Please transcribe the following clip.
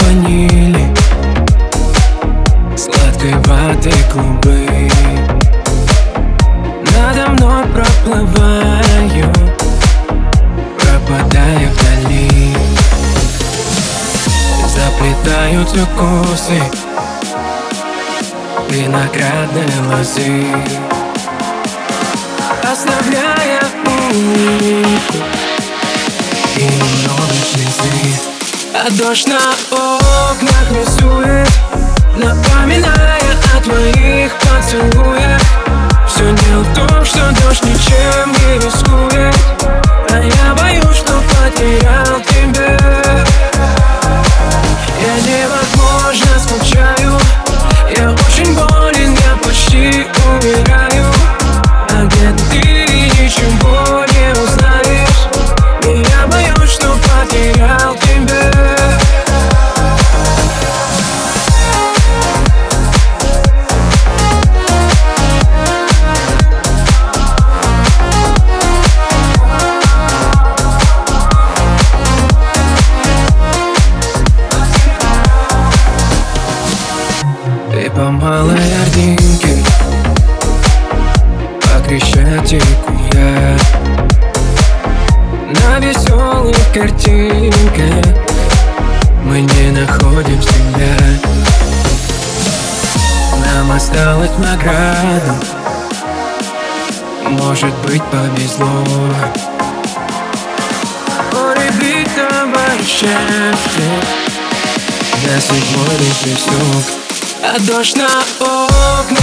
ванили Сладкой ваты клубы. Надо мной проплываю Пропадая вдали. Заплетаются косы Виноградной лозы. Оставляя А дождь на окнах рисует Напоминая о твоих поцелуях. Все дело в том, что дождь ничем не рискует малой ординке По Крещатику я. На веселых картинках Мы не находим себя. Нам осталось награда Может быть повезло. Полюбить счастье до седьмой лепесток А дождь на окнах